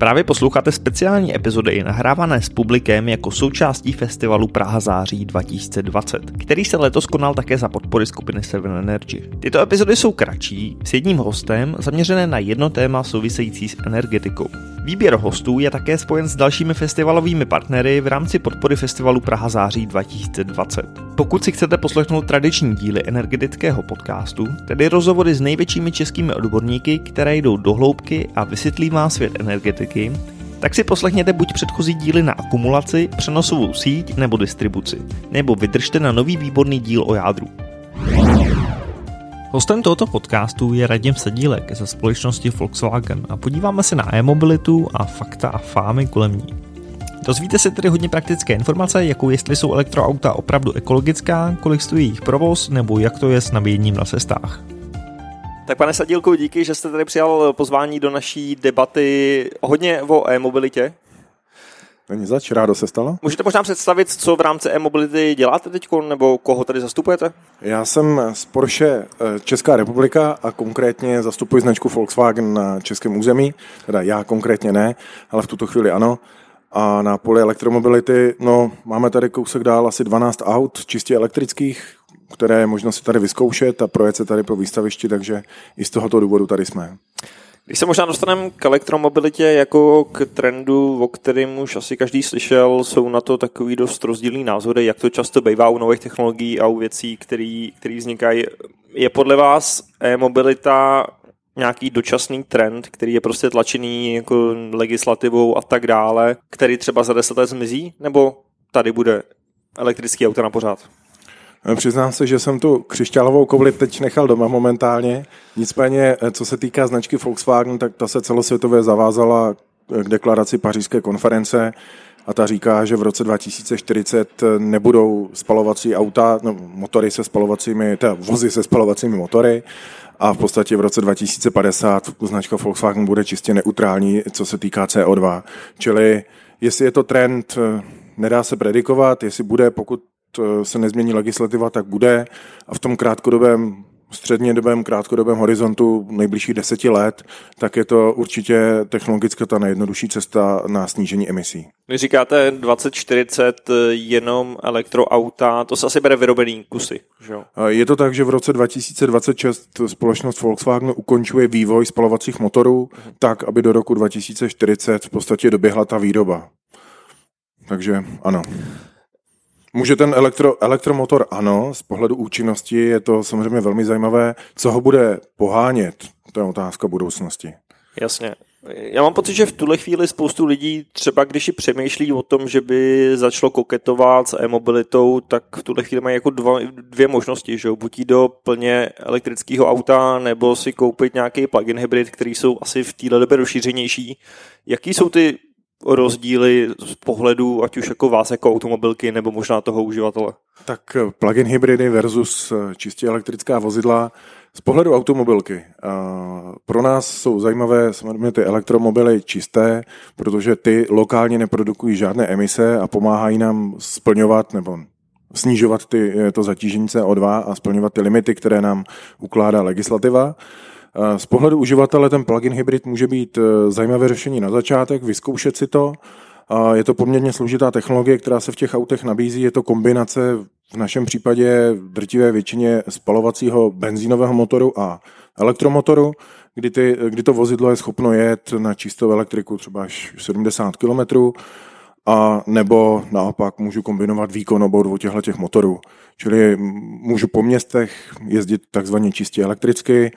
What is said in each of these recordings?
Právě posloucháte speciální epizody nahrávané s publikem jako součástí festivalu Praha září 2020, který se letos konal také za podpory skupiny Seven Energy. Tyto epizody jsou kratší, s jedním hostem, zaměřené na jedno téma související s energetikou. Výběr hostů je také spojen s dalšími festivalovými partnery v rámci podpory festivalu Praha září 2020. Pokud si chcete poslechnout tradiční díly energetického podcastu, tedy rozhovory s největšími českými odborníky, které jdou do hloubky a vysvětlí vám svět energetiky, tak si poslechněte buď předchozí díly na akumulaci, přenosovou síť nebo distribuci, nebo vydržte na nový výborný díl o jádru. Hostem tohoto podcastu je Radim Sedílek ze společnosti Volkswagen a podíváme se na e-mobilitu a fakta a fámy kolem ní. Dozvíte se tedy hodně praktické informace, jako jestli jsou elektroauta opravdu ekologická, kolik stojí jejich provoz, nebo jak to je s nabíjením na cestách. Tak pane Sadílku, díky, že jste tady přijal pozvání do naší debaty hodně o e-mobilitě. Není zač, rádo se stalo. Můžete možná představit, co v rámci e-mobility děláte teď, nebo koho tady zastupujete? Já jsem z Porsche eh, Česká republika a konkrétně zastupuji značku Volkswagen na českém území, teda já konkrétně ne, ale v tuto chvíli ano. A na poli elektromobility, no, máme tady kousek dál asi 12 aut čistě elektrických, které je možno si tady vyzkoušet a projet se tady po výstavišti, takže i z tohoto důvodu tady jsme. Když se možná dostaneme k elektromobilitě jako k trendu, o kterém už asi každý slyšel, jsou na to takový dost rozdílný názory, jak to často bývá u nových technologií a u věcí, které vznikají. Je podle vás e-mobilita nějaký dočasný trend, který je prostě tlačený jako legislativou a tak dále, který třeba za deset let zmizí, nebo tady bude elektrický auto na pořád? Eh, přiznám se, že jsem tu křišťálovou kouli teď nechal doma momentálně. Nicméně, eh, co se týká značky Volkswagen, tak ta se celosvětově zavázala k deklaraci pařížské konference a ta říká, že v roce 2040 nebudou spalovací auta, no, motory se spalovacími, teda vozy se spalovacími motory a v podstatě v roce 2050 značka Volkswagen bude čistě neutrální, co se týká CO2. Čili jestli je to trend, eh, nedá se predikovat, jestli bude, pokud Eh, se nezmění legislativa, tak bude a v tom krátkodobém střednědobém, krátkodobém horizontu nejbližších deseti let, tak je to určitě technologicky ta nejjednodušší cesta na snížení emisí. Vy říkáte 2040 jenom elektroauta, to se asi bere vyrobený kusy, že jo? Je to tak, že v roce 2026 společnost Volkswagen ukončuje vývoj spalovacích motorů tak, aby do roku 2040 v podstatě doběhla ta výroba. Takže ano. Může ten elektro, elektromotor, ano, z pohledu účinnosti je to samozřejmě velmi zajímavé. Co ho bude pohánět, to je otázka budoucnosti. Jasně. Já mám pocit, že v tuhle chvíli spoustu lidí, třeba když si přemýšlí o tom, že by začalo koketovat s e-mobilitou, tak v tuhle chvíli mají jako dva, dvě možnosti, že buď jít do plně elektrického auta, nebo si koupit nějaký plug-in hybrid, který jsou asi v téhle době rozšířenější. Jaký jsou ty rozdíly z pohledu, ať už jako vás jako automobilky, nebo možná toho uživatele? Tak eh, plug-in hybridy versus eh, čistě elektrická vozidla z pohledu automobilky. Pro nás jsou zajímavé samozřejmě ty elektromobily čisté, protože ty lokálně neprodukují žádné emise a pomáhají nám splňovat nebo snižovat ty, eh, to zatížení CO2 a splňovat ty limity, které nám ukládá legislativa. Z pohledu uživatele ten plugin hybrid může být e, zajímavé řešení na začátek, vyzkoušet si to. Je to poměrně složitá technologie, která se v těch autech nabízí. Je to kombinace v našem případě drtivé většině spalovacího benzínového motoru a elektromotoru, kdy, ty, kdy to vozidlo je schopno jet na čistou elektriku třeba až 70 km, a nebo naopak můžu kombinovat výkon obou těchto těch motorů. Čili můžu po městech jezdit takzvaně čistě elektricky,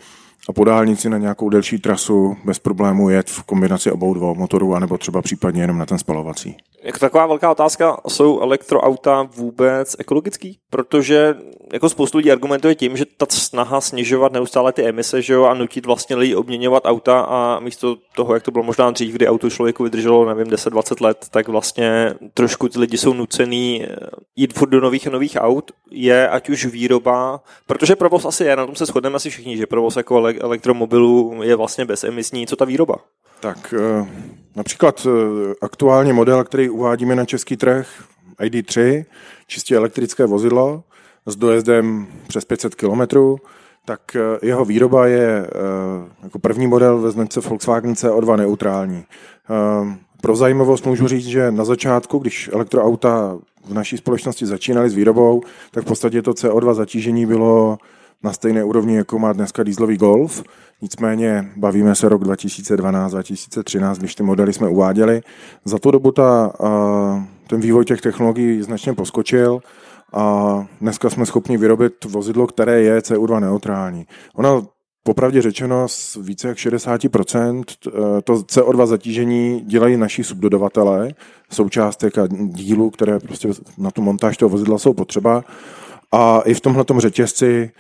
a po dálnici na nějakou delší trasu bez problémů jet v kombinaci obou dvou motorů, anebo třeba případně jenom na ten spalovací. Jako taková velká otázka, jsou elektroauta vůbec ekologický? Protože jako spoustu lidí argumentuje tím, že ta snaha snižovat neustále ty emise že jo, a nutit vlastně lidi obměňovat auta a místo toho, jak to bylo možná dřív, kdy auto člověku vydrželo, nevím, 10-20 let, tak vlastně trošku ty lidi jsou nucený eh, jít furt do nových a nových aut, je ať už výroba, protože provoz asi je, na tom se shodneme asi všichni, že provoz jako elektromobilů je vlastně bezemisní, co ta výroba? Tak eh, například eh, aktuálně model, který uvádíme na český trh, ID3, čistě elektrické vozidlo s dojezdem přes 500 km, tak jeho výroba je jako první model ve značce Volkswagen CO2 neutrální. Pro zajímavost můžu říct, že na začátku, když elektroauta v naší společnosti začínaly s výrobou, tak v podstatě to CO2 zatížení bylo na stejné úrovni, jako má dneska dýzlový Golf. Nicméně bavíme se rok 2012-2013, když ty modely jsme uváděli. Za tu dobu ta, ten vývoj těch technologií značně poskočil a dneska jsme schopni vyrobit vozidlo, které je CO2 neutrální. Ono Popravdě řečeno, z více jak 60% eh, to CO2 zatížení dělají naši subdodavatelé, součástek a dílu, které prostě na tu montáž toho vozidla jsou potřeba. A i v tomhle řetězci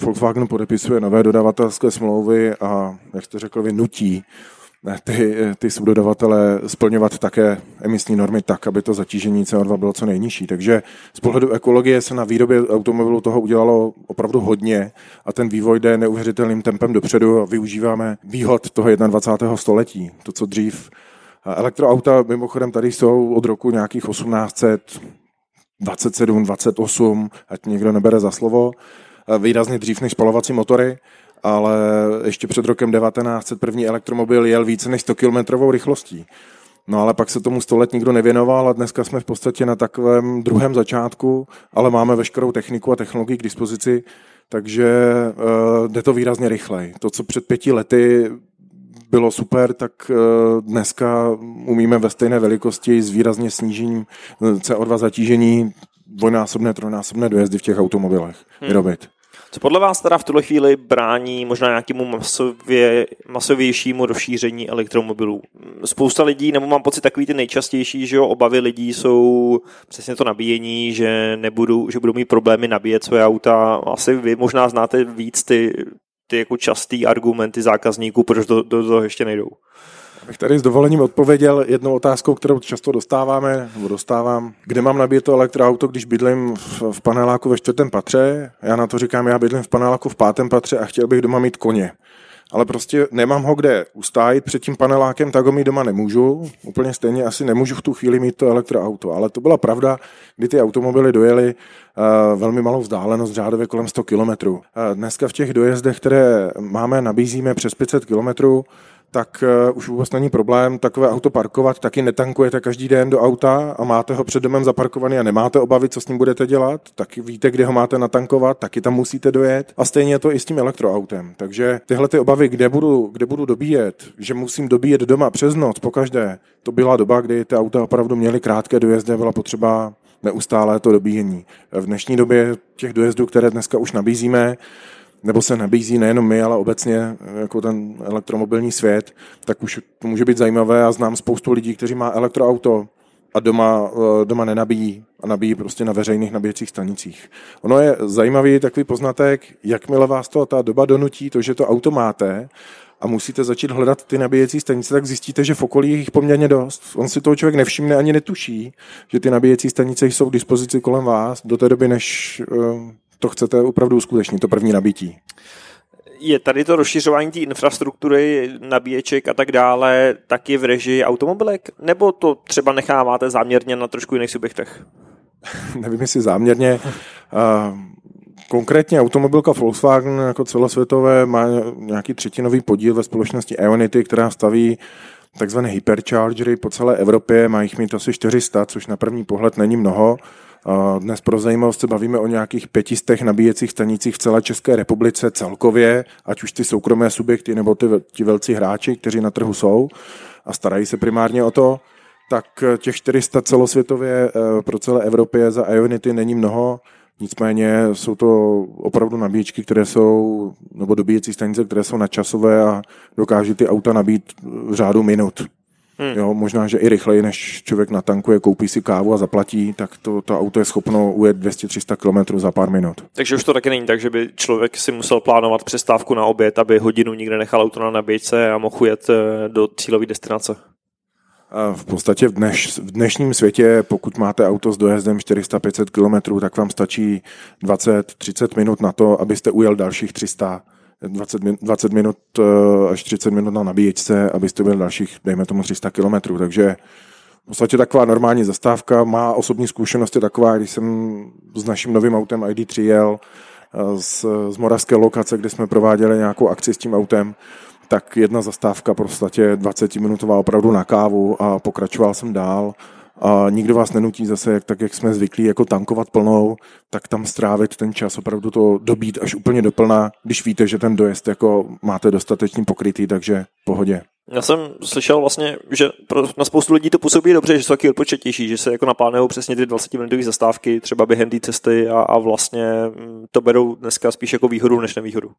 Volkswagen podepisuje nové dodavatelské smlouvy a, jak jste řekl, vy nutí ty, ty subdodavatele splňovat také emisní normy tak, aby to zatížení CO2 bylo co nejnižší. Takže z pohledu ekologie se na výrobě automobilu toho udělalo opravdu hodně a ten vývoj jde neuvěřitelným tempem dopředu a využíváme výhod toho 21. století. To, co dřív Elektroauta mimochodem tady jsou od roku nějakých 1827, 28, ať někdo nebere za slovo, výrazně dřív než spalovací motory ale ještě před rokem 1900 první elektromobil jel více než 100 km rychlostí. No ale pak se tomu sto let nikdo nevěnoval a dneska jsme v podstatě na takovém druhém začátku, ale máme veškerou techniku a technologii k dispozici, takže uh, jde to výrazně rychleji. To, co před pěti lety bylo super, tak uh, dneska umíme ve stejné velikosti s výrazně snížením eh, CO2 zatížení dvojnásobné, trojnásobné dojezdy v těch automobilech hmm. vyrobit. Co podle vás teda v tuhle chvíli brání možná nějakému masově, masovějšímu rozšíření elektromobilů? Spousta lidí, nebo mám pocit takový ty nejčastější, že jo, obavy lidí jsou přesně to nabíjení, že nebudou, že budou mít problémy nabíjet své auta. Asi vy možná znáte víc ty, ty jako častý argumenty zákazníků, proč do, do toho ještě nejdou. Bych tady s dovolením odpověděl jednou otázkou, kterou často dostáváme, nebo dostávám. Kde mám nabít to elektroauto, když bydlím v, v paneláku ve čtvrtém patře? Já na to říkám, já bydlím v paneláku v pátém patře a chtěl bych doma mít koně ale prostě nemám ho kde ustájit před tím panelákem, tak ho mít doma nemůžu. Úplně stejně asi nemůžu v tu chvíli mít to elektroauto. Ale to byla pravda, kdy ty automobily dojely uh, velmi malou vzdálenost, řádově kolem 100 kilometrů. Uh, dneska v těch dojezdech, které máme, nabízíme přes 500 kilometrů, tak uh, už vůbec není problém takové auto parkovat, taky netankujete každý den do auta a máte ho před domem zaparkovaný a nemáte obavy, co s ním budete dělat, taky víte, kde ho máte natankovat, taky tam musíte dojet a stejně je to i s tím elektroautem. Takže tyhle ty obavy, kde budu, kde budu dobíjet, že musím dobíjet doma přes noc po každé, to byla doba, kdy ty auta opravdu měly krátké dojezdy byla potřeba neustále to dobíjení. V dnešní době těch dojezdů, které dneska už nabízíme, nebo se nabízí nejenom my, ale obecně jako ten elektromobilní svět, tak už to může být zajímavé a znám spoustu lidí, kteří má elektroauto a doma, eh, doma nenabíjí a nabíjí prostě na veřejných nabíjecích stanicích. Ono je zajímavý takový poznatek, jakmile vás to ta doba donutí, to, že to auto máte a musíte začít hledat ty nabíjecí stanice, tak zjistíte, že v okolí je jich poměrně dost. On si toho člověk nevšimne ani netuší, že ty nabíjecí stanice jsou k dispozici kolem vás do té doby, než eh, to chcete opravdu uskutečnit, to první nabití. Je tady to rozšiřování té infrastruktury, nabíječek a tak dále, taky v režii automobilek? Nebo to třeba necháváte záměrně na trošku jiných subjektech? Nevím, jestli záměrně. Konkrétně automobilka Volkswagen jako celosvětové má nějaký třetinový podíl ve společnosti Ionity, která staví takzvané hyperchargery po celé Evropě, má jich mít asi 400, což na první pohled není mnoho. Dnes pro zajímavost se bavíme o nějakých pětistech nabíjecích stanicích v celé České republice celkově, ať už ty soukromé subjekty nebo ty, ti velcí hráči, kteří na trhu jsou a starají se primárně o to, tak těch 400 celosvětově eh, pro celé Evropě za Ionity není mnoho. Nicméně jsou to opravdu nabíječky, které jsou, nebo dobíjecí stanice, které jsou nadčasové a dokáží ty auta nabít v řádu minut. Hmm. Jo, možná, že i rychleji, než člověk natankuje, koupí si kávu a zaplatí, tak to, to auto je schopno ujet 200-300 km za pár minut. Takže už to taky není tak, že by člověk si musel plánovat přestávku na oběd, aby hodinu nikde nechal auto na nabíjce a mohl jet eh, do cílové destinace. V podstatě v, dneš, v dnešním světě, pokud máte auto s dojezdem 400-500 km, tak vám stačí 20-30 minut na to, abyste ujel dalších 300 20, 20 minut eh, až 30 minut na nabíječce, abyste byl dalších, dejme tomu 300 kilometrů, takže v podstatě taková normální zastávka. Má osobní zkušenost je taková, když jsem s naším novým autem ID3 jel z, z moravské lokace, kde jsme prováděli nějakou akci s tím autem, tak jedna zastávka prostě 20-minutová opravdu na kávu a pokračoval jsem dál a nikdo vás nenutí zase, jak, tak jak jsme zvyklí, jako tankovat plnou, tak tam strávit ten čas, opravdu to dobít až úplně doplná, když víte, že ten dojezd jako máte dostatečně pokrytý, takže pohodě. Já jsem slyšel vlastně, že na spoustu lidí to působí dobře, že jsou taky odpočetější, že se jako naplánují přesně ty 20 minutové zastávky třeba během té cesty a, a vlastně mm, to berou dneska spíš jako výhodu než nevýhodu.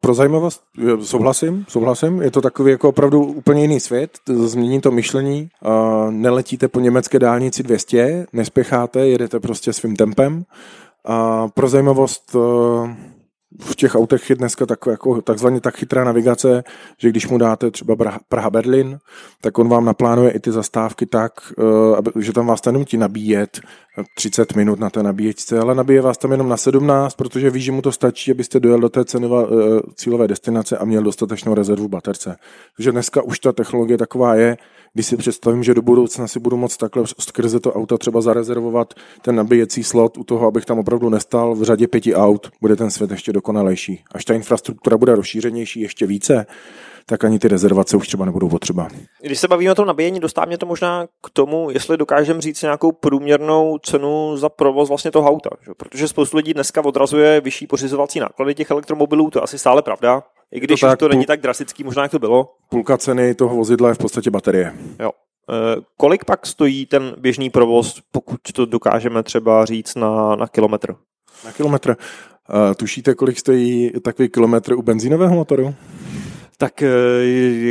Pro zajímavost souhlasím, souhlasím. Je to takový jako opravdu úplně jiný svět, změní to myšlení. Neletíte po německé dálnici 200, nespěcháte, jedete prostě svým tempem. Pro zajímavost v těch autech je dneska tak, jako, takzvaně tak chytrá navigace, že když mu dáte třeba Praha-Berlin, tak on vám naplánuje i ty zastávky tak, eh, že tam vás tam ti nabíjet 30 minut na té nabíječce, ale nabíje vás tam jenom na 17, protože ví, že mu to stačí, abyste dojel do té cenové, eh, cílové destinace a měl dostatečnou rezervu baterce. Takže dneska už ta technologie taková je, když si představím, že do budoucna si budu moct takhle skrze to auto třeba zarezervovat ten nabíjecí slot u toho, abych tam opravdu nestal v řadě pěti aut, bude ten svět ještě dokonalejší. Až ta infrastruktura bude rozšířenější ještě více, tak ani ty rezervace už třeba nebudou potřeba. Když se bavíme o tom nabíjení, dostává mě to možná k tomu, jestli dokážeme říct nějakou průměrnou cenu za provoz vlastně toho auta. Že? Protože spoustu lidí dneska odrazuje vyšší pořizovací náklady těch elektromobilů, to je asi stále pravda. I když to, tak, to není tak drastický, možná jak to bylo. Půlka ceny toho vozidla je v podstatě baterie. Jo. E, kolik pak stojí ten běžný provoz, pokud to dokážeme třeba říct na, na kilometr? Na kilometr. E, tušíte, kolik stojí takový kilometr u benzínového motoru? Tak e,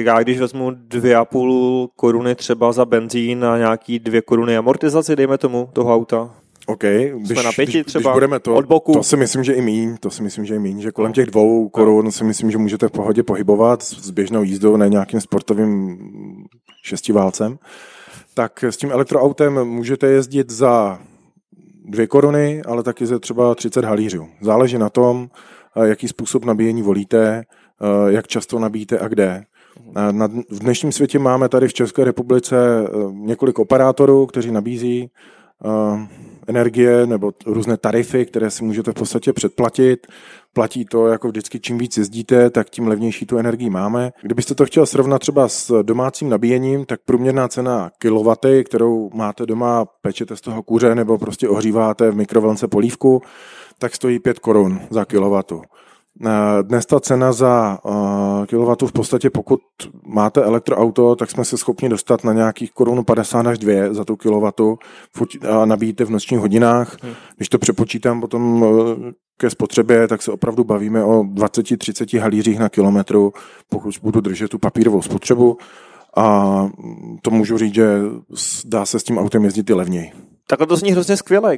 já když vezmu dvě a půl koruny třeba za benzín a nějaký dvě koruny amortizaci, dejme tomu, toho auta, OK, když, Jsme na pěti když, třeba když budeme to, od boku. To si myslím, že i míň, to si myslím, že i míň, že kolem těch dvou korun si myslím, že můžete v pohodě pohybovat s běžnou jízdou, ne nějakým sportovým šestiválcem. Tak s tím elektroautem můžete jezdit za dvě koruny, ale taky za třeba 30 halířů. Záleží na tom, jaký způsob nabíjení volíte, jak často nabíjíte a kde. v dnešním světě máme tady v České republice několik operátorů, kteří nabízí energie nebo různé tarify, které si můžete v podstatě předplatit. Platí to jako vždycky, čím víc jezdíte, tak tím levnější tu energii máme. Kdybyste to chtěl srovnat třeba s domácím nabíjením, tak průměrná cena kilowaty, kterou máte doma, pečete z toho kuře nebo prostě ohříváte v mikrovlnce polívku, tak stojí 5 korun za kilowatu. Dnes ta cena za uh, kilowatu v podstatě, pokud máte elektroauto, tak jsme se schopni dostat na nějakých korun 50 až 2 za tu kilowatu a nabíjíte v nočních hodinách. Hmm. Když to přepočítám potom ke spotřebě, tak se opravdu bavíme o 20-30 halířích na kilometru, pokud budu držet tu papírovou spotřebu. A to můžu říct, že dá se s tím autem jezdit i levněji. Takhle to zní hrozně skvěle.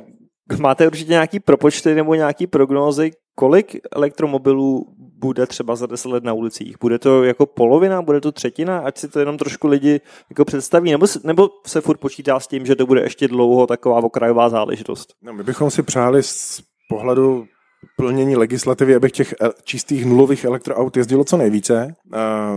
Máte určitě nějaký propočty nebo nějaký prognózy, kolik elektromobilů bude třeba za 10 let na ulicích? Bude to jako polovina, bude to třetina, ať si to jenom trošku lidi jako představí, nebo, nebo se furt počítá s tím, že to bude ještě dlouho taková okrajová záležitost? No, my bychom si přáli z pohledu plnění legislativy, abych těch eh, čistých nulových elektroaut jezdilo co nejvíce.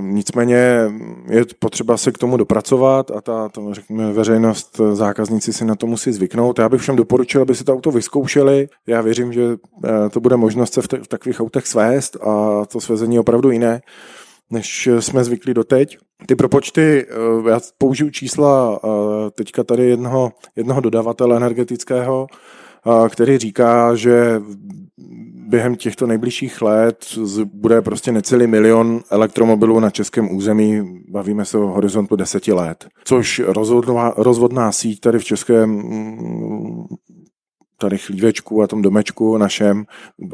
Nicméně je potřeba se k tomu dopracovat a ta, ta řekněme, veřejnost, eh, zákazníci si na to musí zvyknout. Já bych všem doporučil, aby si to auto vyzkoušeli. Já věřím, že eh, to bude možnost se v, v takových autech svést a to svezení je opravdu jiné než jsme zvyklí doteď. Ty propočty, já použiju čísla teďka tady jednoho, jednoho dodavatele energetického, který říká, že během těchto nejbližších let bude prostě necelý milion elektromobilů na českém území, bavíme se o horizontu deseti let, což rozvodná, rozvodná síť tady v českém tady chlívečku a tom domečku našem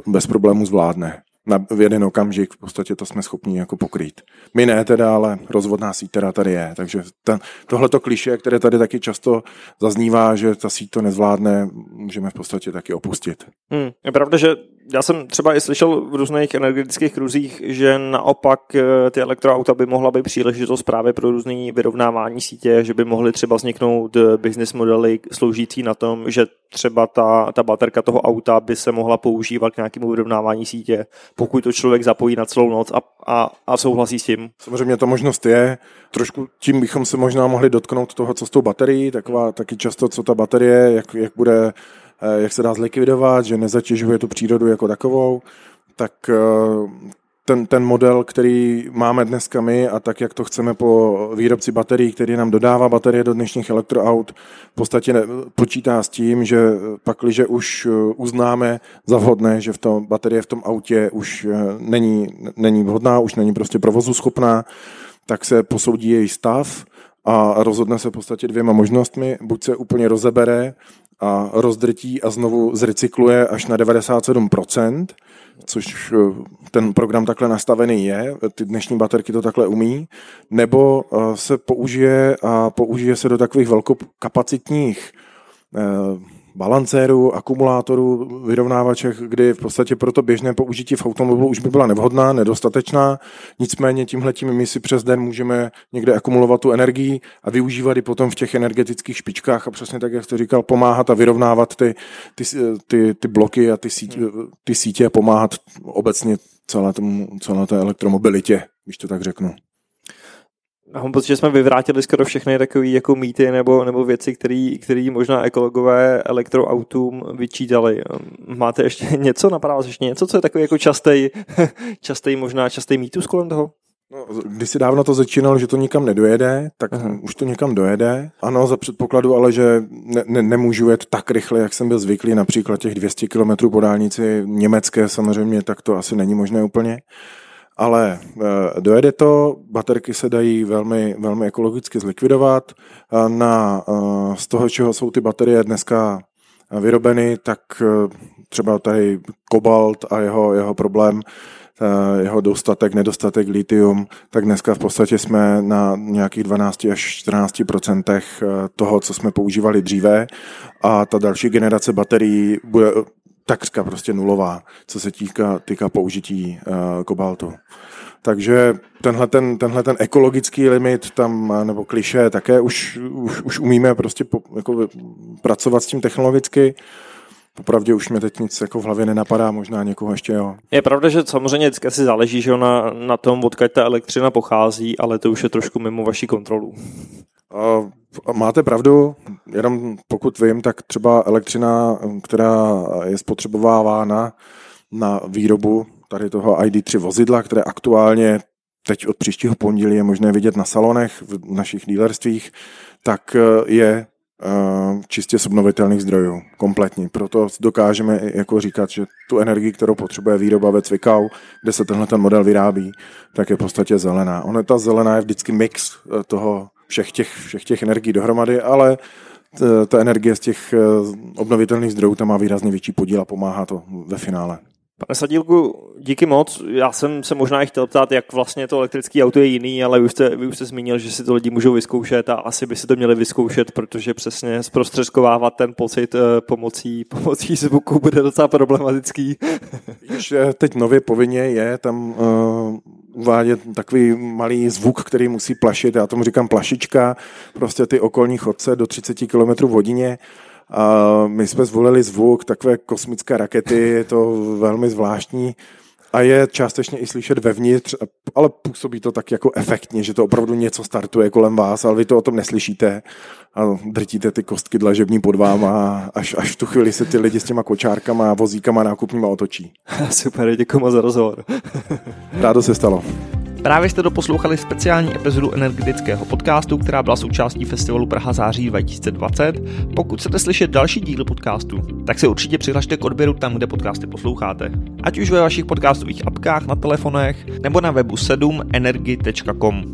bez problému zvládne na, v jeden okamžik v podstatě to jsme schopni jako pokrýt. My ne teda, ale rozvodná síť teda tady je. Takže ten, tohleto kliše, které tady taky často zaznívá, že ta síť to nezvládne, můžeme v podstatě taky opustit. Hmm, je pravda, že já jsem třeba i slyšel v různých energetických kruzích, že naopak eh, ty elektroauta by mohla být příležitost právě pro různé vyrovnávání sítě, že by mohly třeba vzniknout eh, business modely sloužící na tom, že třeba ta, ta baterka toho auta by se mohla používat k nějakému vyrovnávání sítě, pokud to člověk zapojí na celou noc a, a, a souhlasí s tím. Samozřejmě to možnost je. Trošku tím bychom se možná mohli dotknout toho, co s tou baterií, taková taky často, co ta baterie, jak, jak bude jak se dá zlikvidovat, že nezatěžuje tu přírodu jako takovou, tak ten, ten model, který máme dneska my a tak, jak to chceme po výrobci baterií, který nám dodává baterie do dnešních elektroaut, v podstatě počítá s tím, že pakliže už uh, uznáme za vhodné, že v tom baterie v tom autě už uh, není, není vhodná, už není prostě provozu schopná, tak se posoudí její stav a rozhodne se v podstatě dvěma možnostmi. Buď se úplně rozebere a rozdrtí a znovu zrecykluje až na 97%, což eh, ten program takhle nastavený je, ty dnešní baterky to takhle umí, nebo eh, se použije a použije se do takových velkokapacitních eh, balancérů, akumulátorů, vyrovnávačech, kdy v podstatě pro to běžné použití v automobilu už by byla nevhodná, nedostatečná. Nicméně tímhletím my si přes den můžeme někde akumulovat tu energii a využívat ji potom v těch energetických špičkách a přesně tak, jak jste říkal, pomáhat a vyrovnávat ty, ty, ty, ty bloky a ty sítě, ty sítě a pomáhat obecně celé, tomu, celé té elektromobilitě, když to tak řeknu. Já mám pocit, že jsme vyvrátili skoro všechny takové jako mýty nebo, nebo věci, které možná ekologové elektroautům vyčítali. Máte ještě něco, napadá vás ještě něco, co je takový jako častý, častý možná častý mýtus kolem toho? No, když si dávno to začínal, že to nikam nedojede, tak Aha. už to někam dojede. Ano, za předpokladu ale, že ne, ne, nemůžu jet tak rychle, jak jsem byl zvyklý, například těch 200 km po dálnici německé samozřejmě, tak to asi není možné úplně ale eh, dojede to, baterky se dají velmi, velmi ekologicky zlikvidovat. Na, eh, z toho, čeho jsou ty baterie dneska vyrobeny, tak eh, třeba tady kobalt a jeho, jeho problém, jeho dostatek, nedostatek litium, tak dneska v podstatě jsme na nějakých 12 až 14 procentech toho, co jsme používali dříve a ta další generace baterií bude takřka prostě nulová, co se týká, týká použití uh, kobaltu. Takže tenhle ten, tenhle ten ekologický limit tam, nebo kliše, také už, už, už umíme prostě po, jako pracovat s tím technologicky. Popravdě už mě teď nic jako v hlavě nenapadá, možná někoho ještě jo. Je pravda, že samozřejmě vždycky si záleží že na, na tom, odkud ta elektřina pochází, ale to už je trošku mimo vaší kontrolu. Máte pravdu, jenom pokud vím, tak třeba elektřina, která je spotřebovávána na výrobu tady toho ID3 vozidla, které aktuálně teď od příštího pondělí je možné vidět na salonech v našich dílerstvích, tak je eh, čistě z obnovitelných zdrojů, kompletní. Proto dokážeme jako říkat, že tu energii, kterou potřebuje výroba ve Cvikau, kde se tenhle ten model vyrábí, tak je v podstatě zelená. Ono ta zelená je vždycky mix eh, toho všech těch, všech těch energií dohromady, ale ta energie z těch eh, obnovitelných zdrojů tam má výrazně větší podíl a pomáhá to ve finále. Pane Sadílku, díky moc. Já jsem se možná i chtěl ptát, jak vlastně to elektrické auto je jiný, ale vy už, jste, vy už jste zmínil, že si to lidi můžou vyzkoušet a asi by si to měli vyzkoušet, protože přesně zprostředkovávat ten pocit uh, pomocí, pomocí zvuku bude docela problematický. Víš, teď nově povinně je tam uh, uvádět takový malý zvuk, který musí plašit, já tomu říkám plašička, prostě ty okolní chodce do 30 km v hodině, a my jsme zvolili zvuk takové kosmické rakety, je to velmi zvláštní a je částečně i slyšet vevnitř, ale působí to tak jako efektně, že to opravdu něco startuje kolem vás, ale vy to o tom neslyšíte a drtíte ty kostky dlažební pod váma, až, až v tu chvíli se ty lidi s těma kočárkama, vozíkama nákupníma otočí. Super, děkuji za rozhovor. Rádo se stalo. Právě jste doposlouchali speciální epizodu energetického podcastu, která byla součástí festivalu Praha září 2020. Pokud chcete slyšet další díly podcastu, tak se určitě přihlašte k odběru tam, kde podcasty posloucháte. Ať už ve vašich podcastových apkách na telefonech nebo na webu 7energy.com.